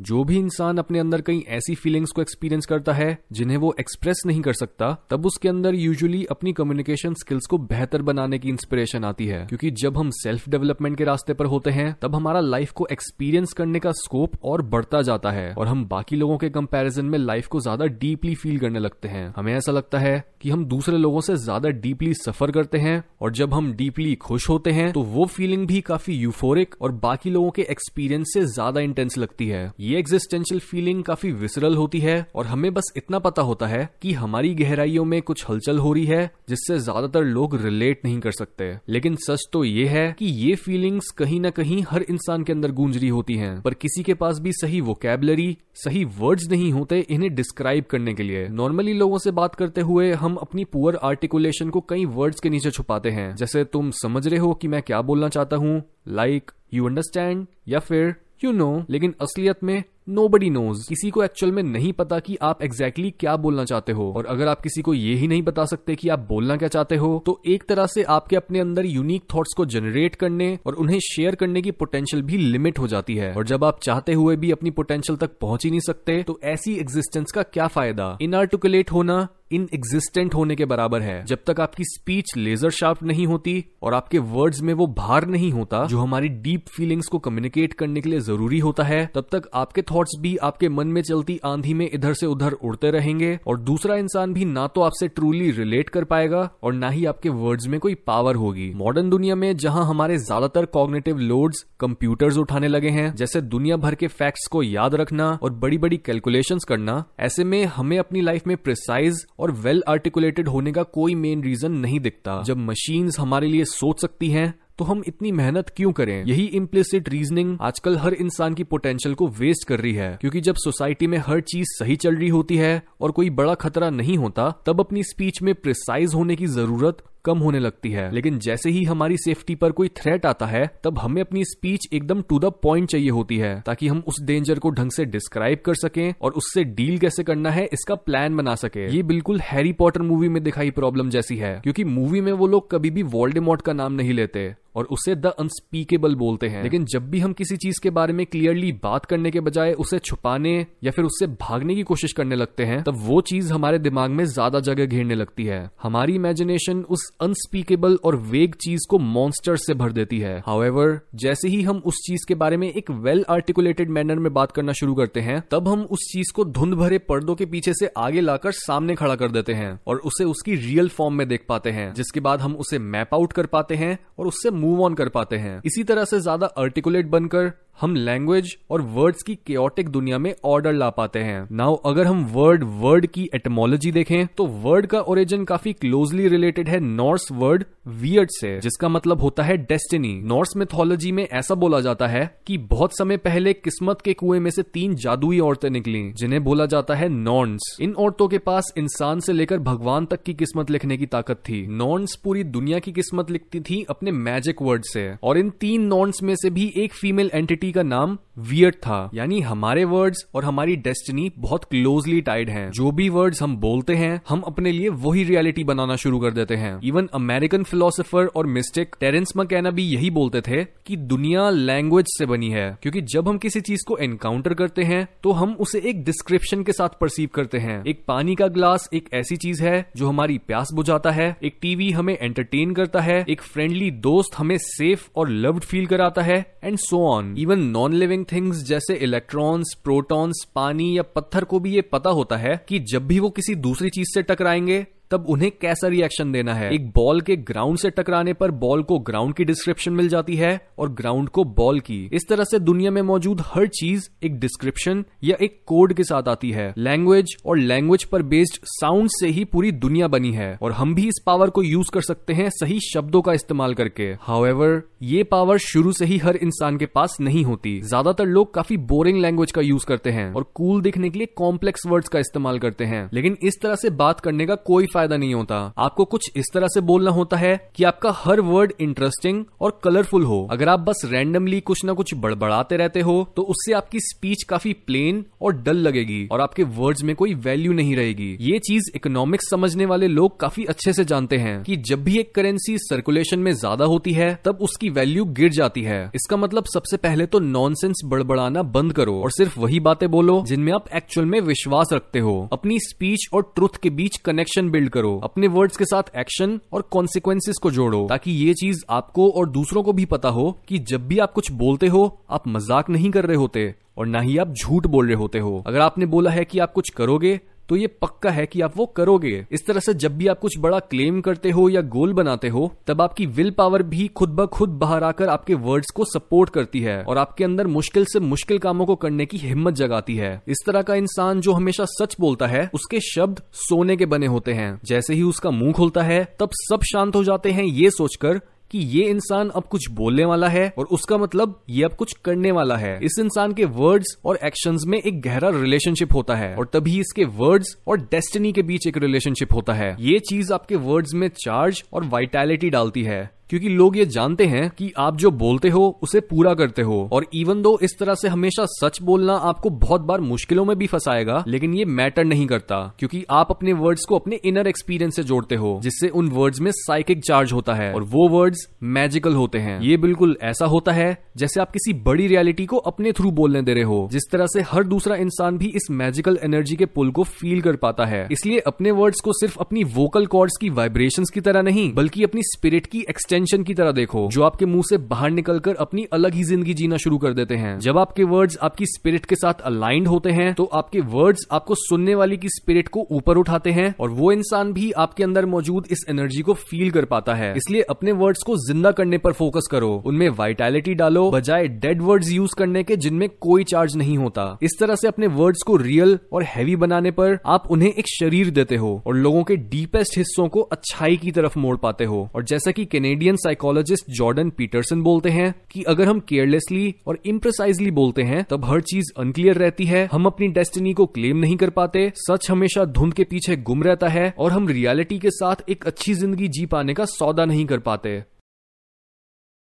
जो भी इंसान अपने अंदर कई ऐसी फीलिंग्स को एक्सपीरियंस करता है, जिन्हें वो एक्सप्रेस नहीं कर सकता, तब उसके अंदर यूजुअली अपनी कम्युनिकेशन स्किल्स को बेहतर बनाने की इंस्पिरेशन आती है। क्योंकि जब हम सेल्फ डेवलपमेंट के रास्ते पर होते हैं, तब हमारा लाइफ को एक्सपीरियंस करने का स्कोप और बढ़ता जाता है, और हम बाकी लोगों के कंपैरिजन में लाइफ को ज़्यादा डीपली फील करने लगते हैं। हमें ऐसा लगता है कि हम दूसरे लोगों से ज़्यादा डीपली सफ़र करते हैं, और जब हम डीपली खुश होते हैं तो वो फीलिंग भी काफ़ी यूफोरिक और बाकी लोगों के एक्सपीरियंस से ज़्यादा इंटेंस लगती है। ये एग्जिस्टेंशियल फीलिंग काफ़ी विसरल होती है और हमें बस इतना पता होता है कि हमारी गहराइयों में कुछ हलचल हो रही है, जिससे ज़्यादातर लोग रिलेट नहीं कर सकते। लेकिन सच तो ये है कि ये फीलिंग्स कहीं ना कहीं हर इंसान के अंदर गूंज रही होती हैं। पर किसी के पास भी सही वोकेबलरी सही वर्ड्स नहीं होते इन्हें डिस्क्राइब करने के लिए। नॉर्मली लोगों से बात करते हुए हम अपनी पुअर आर्टिकुलेशन को कई वर्ड्स के नीचे छुपाते हैं। जैसे तुम समझ रहे हो कि मैं क्या बोलना चाहता हूँ? लाइक यू अंडरस्टैंड या फिर यू नो लेकिन असलियत में नो बडी नोज़ किसी को एक्चुअल में नहीं पता कि आप एग्जैक्टली exactly क्या बोलना चाहते हो। और अगर आप किसी को ये ही नहीं बता सकते कि आप बोलना क्या चाहते हो तो एक तरह से आपके अपने अंदर यूनिक थॉट्स को जनरेट करने और उन्हें शेयर करने की पोटेंशियल भी लिमिट हो जाती है। और जब आप चाहते हुए भी अपनी पोटेंशियल तक पहुँच ही नहीं सकते तो ऐसी एग्जिस्टेंस का क्या फ़ायदा? इनआर्टिकुलेट होना इन एग्जिस्टेंट होने के बराबर है। जब तक आपकी स्पीच लेजर शार्प नहीं होती और आपके वर्ड्स में वो भार नहीं होता, जो हमारी डीप फीलिंग्स को कम्युनिकेट करने के लिए ज़रूरी होता है, तब तक आपके थॉट्स भी आपके मन में चलती आंधी में इधर से उधर उड़ते रहेंगे और दूसरा इंसान भी ना तो आपसे ट्रूली रिलेट कर पाएगा और ना ही आपके वर्ड्स में कोई पावर होगी। मॉडर्न दुनिया में जहाँ हमारे ज़्यादातर कॉग्नेटिव लोड्स कंप्यूटर्स उठाने लगे हैं, जैसे दुनिया भर के फैक्ट्स को याद रखना और बड़ी बड़ी कैलकुलेशन करना, ऐसे में हमें अपनी लाइफ में प्रिसाइज और वेल आर्टिकुलेटेड होने का कोई मेन रीजन नहीं दिखता। जब मशीन हमारे लिए सोच सकती हैं तो हम इतनी मेहनत क्यों करें? यही इम्प्लिसिट रीजनिंग आजकल हर इंसान की पोटेंशियल को वेस्ट कर रही है। क्योंकि जब सोसाइटी में हर चीज़ सही चल रही होती है और कोई बड़ा खतरा नहीं होता, तब अपनी स्पीच में प्रिसाइज होने की ज़रूरत कम होने लगती है। लेकिन जैसे ही हमारी सेफ्टी पर कोई थ्रेट आता है, तब हमें अपनी स्पीच एकदम टू द पॉइंट चाहिए होती है, ताकि हम उस डेंजर को ढंग से डिस्क्राइब कर सकें और उससे डील कैसे करना है, इसका प्लान बना सके। ये बिल्कुल हैरी पॉटर मूवी में दिखाई प्रॉब्लम जैसी है, क्योंकि मूवी में वो लोग कभी भी वोल्डेमॉट का नाम नहीं लेते और उसे द अनस्पीकेबल बोलते हैं। लेकिन जब भी हम किसी चीज़ के बारे में क्लियरली बात करने के बजाय उसे छुपाने या फिर उससे भागने की कोशिश करने लगते हैं, तब वो चीज़ हमारे दिमाग में ज़्यादा जगह घेरने लगती है। हमारी इमेजिनेशन उस अनस्पीकेबल और वेग चीज़ को मॉन्स्टर से भर देती है। हाउएवर जैसे ही हम उस चीज़ के बारे में एक वेल आर्टिकुलेटेड मैनर में बात करना शुरू करते हैं, तब हम उस चीज़ को धुंध भरे पर्दों के पीछे से आगे लाकर सामने खड़ा कर देते हैं और उसे उसकी रियल फॉर्म में देख पाते हैं, जिसके बाद हम उसे मैप आउट कर पाते हैं और उससे मूव ऑन कर पाते हैं। इसी तरह से ज़्यादा आर्टिकुलेट बनकर हम लैंग्वेज और वर्ड्स की केओटिक दुनिया में ऑर्डर ला पाते हैं। नाउ अगर हम वर्ड वर्ड की एटमोलॉजी देखें तो वर्ड का ओरिजिन काफ़ी क्लोजली रिलेटेड है नॉर्स वर्ड वियर्ड से, जिसका मतलब होता है डेस्टिनी नॉर्स मिथोलॉजी में ऐसा बोला जाता है कि बहुत समय पहले किस्मत के कुएँ में से तीन जादुई औरतें निकली, जिन्हें बोला जाता है नॉन्स इन औरतों के पास इंसान से लेकर भगवान तक की किस्मत लिखने की ताकत थी। नॉन्स पूरी दुनिया की किस्मत लिखती थी अपने मैजिक वर्ड से। और इन तीन नॉन्स में से भी एक फीमेल एंटिटी का नाम वियर्ड था। यानी हमारे वर्ड्स और हमारी डेस्टिनी बहुत क्लोजली टाइड हैं। जो भी वर्ड्स हम बोलते हैं, हम अपने लिए वही रियलिटी बनाना शुरू कर देते हैं। इवन अमेरिकन फिलोसोफर और मिस्टिक टेरेंस मकैना भी यही बोलते थे कि दुनिया लैंग्वेज से बनी है। क्योंकि जब हम किसी चीज़ को एनकाउंटर करते हैं तो हम उसे एक डिस्क्रिप्शन के साथ परसीव करते हैं। एक पानी का ग्लास एक ऐसी चीज़ है जो हमारी प्यास बुझाता है। एक टीवी हमें एंटरटेन करता है। एक फ्रेंडली दोस्त हमें सेफ़ और लव्ड फील कराता है। And so on even non living things जैसे इलेक्ट्रॉन्स प्रोटॉन्स पानी या पत्थर को भी ये पता होता है कि जब भी वो किसी दूसरी चीज़ से टकराएँगे तब उन्हें कैसा रिएक्शन देना है? एक बॉल के ग्राउंड से टकराने पर बॉल को ग्राउंड की डिस्क्रिप्शन मिल जाती है और ग्राउंड को बॉल की। इस तरह से दुनिया में मौजूद हर चीज़ एक डिस्क्रिप्शन या एक कोड के साथ आती है। लैंग्वेज और लैंग्वेज पर बेस्ड साउंड से ही पूरी दुनिया बनी है और हम भी इस पावर को यूज़ कर सकते हैं सही शब्दों का इस्तेमाल करके। हाउएवर ये पावर शुरू से ही हर इंसान के पास नहीं होती। ज़्यादातर लोग काफ़ी बोरिंग लैंग्वेज का यूज़ करते हैं और कूल दिखने के लिए कॉम्प्लेक्स वर्ड्स का इस्तेमाल करते हैं। लेकिन इस तरह से बात करने का कोई फ़ायदा नहीं होता। आपको कुछ इस तरह से बोलना होता है कि आपका हर वर्ड इंटरेस्टिंग और कलरफुल हो। अगर आप बस रैंडमली कुछ ना कुछ बड़बड़ाते रहते हो तो उससे आपकी स्पीच काफ़ी प्लेन और डल लगेगी और आपके वर्ड्स में कोई वैल्यू नहीं रहेगी। ये चीज़ इकोनॉमिक्स समझने वाले लोग काफ़ी अच्छे से जानते हैं कि जब भी एक करेंसी सर्कुलेशन में ज़्यादा होती है, तब उसकी वैल्यू गिर जाती है। इसका मतलब सबसे पहले तो नॉनसेंस बड़बड़ाना बंद करो और सिर्फ़ वही बातें बोलो जिनमें आप एक्चुअल में विश्वास रखते हो। अपनी स्पीच और ट्रुथ के बीच कनेक्शन बिल्ड करो। अपने वर्ड्स के साथ एक्शन और कॉन्सिक्वेंसेस को जोड़ो, ताकि ये चीज़ आपको और दूसरों को भी पता हो कि जब भी आप कुछ बोलते हो, आप मज़ाक नहीं कर रहे होते और ना ही आप झूठ बोल रहे होते हो। अगर आपने बोला है कि आप कुछ करोगे तो ये पक्का है कि आप वो करोगे। इस तरह से जब भी आप कुछ बड़ा क्लेम करते हो या गोल बनाते हो, तब आपकी विल पावर भी खुद ब खुद बाहर आकर आपके वर्ड्स को सपोर्ट करती है और आपके अंदर मुश्किल से मुश्किल कामों को करने की हिम्मत जगाती है। इस तरह का इंसान जो हमेशा सच बोलता है, उसके शब्द सोने के बने होते हैं। जैसे ही उसका मुँह खुलता है, तब सब शांत हो जाते हैं ये सोचकर कि ये इंसान अब कुछ बोलने वाला है और उसका मतलब ये अब कुछ करने वाला है। इस इंसान के वर्ड्स और एक्शन में एक गहरा रिलेशनशिप होता है और तभी इसके वर्ड्स और डेस्टिनी के बीच एक रिलेशनशिप होता है। ये चीज़ आपके वर्ड्स में चार्ज और वाइटैलिटी डालती है। क्योंकि लोग ये जानते हैं कि आप जो बोलते हो, उसे पूरा करते हो। और इवन दो इस तरह से हमेशा सच बोलना आपको बहुत बार मुश्किलों में भी फंसाएगा, लेकिन ये मैटर नहीं करता, क्योंकि आप अपने वर्ड्स को अपने इनर एक्सपीरियंस से जोड़ते हो, जिससे उन वर्ड्स में साइकिक चार्ज होता है, और वो वर्ड्स मैजिकल होते हैं। ये बिल्कुल ऐसा होता है, जैसे आप किसी बड़ी रियलिटी को अपने थ्रू बोलने दे रहे हो, जिस तरह से हर दूसरा इंसान भी इस मैजिकल एनर्जी के पुल को फील कर पाता है। इसलिए अपने वर्ड्स को सिर्फ़ अपनी वोकल कॉर्ड्स की वाइब्रेशन की तरह नहीं, बल्कि अपनी स्पिरिट की एक्सटेंड एक्सटेंशन की तरह देखो, जो आपके मुँह से बाहर निकलकर अपनी अलग ही ज़िंदगी जीना शुरू कर देते हैं। जब आपके वर्ड्स आपकी स्पिरिट के साथ अलाइंड होते हैं तो आपके वर्ड्स आपको सुनने वाली की स्पिरिट को ऊपर उठाते हैं, और वो इंसान भी आपके अंदर मौजूद इस एनर्जी को फील कर पाता है। इसलिए अपने वर्ड्स को ज़िंदा करने पर फोकस करो। उनमें वाइटैलिटी डालो, बजाय डेड वर्ड्स यूज़ करने के, जिनमें कोई चार्ज नहीं होता। इस तरह से अपने वर्ड्स को रियल और हैवी बनाने पर आप उन्हें एक शरीर देते हो, और लोगों के डीपेस्ट हिस्सों को अच्छाई की तरफ़ मोड़ पाते हो। और जैसा कि Canadian Indian psychologist Jordan Peterson बोलते हैं कि अगर हम केयरलेसली और इम्प्रेसाइजली बोलते हैं, तब हर चीज़ अनक्लियर रहती है। हम अपनी डेस्टिनी को क्लेम नहीं कर पाते। सच हमेशा धुंध के पीछे गुम रहता है और हम रियलिटी के साथ एक अच्छी ज़िंदगी जी पाने का सौदा नहीं कर पाते।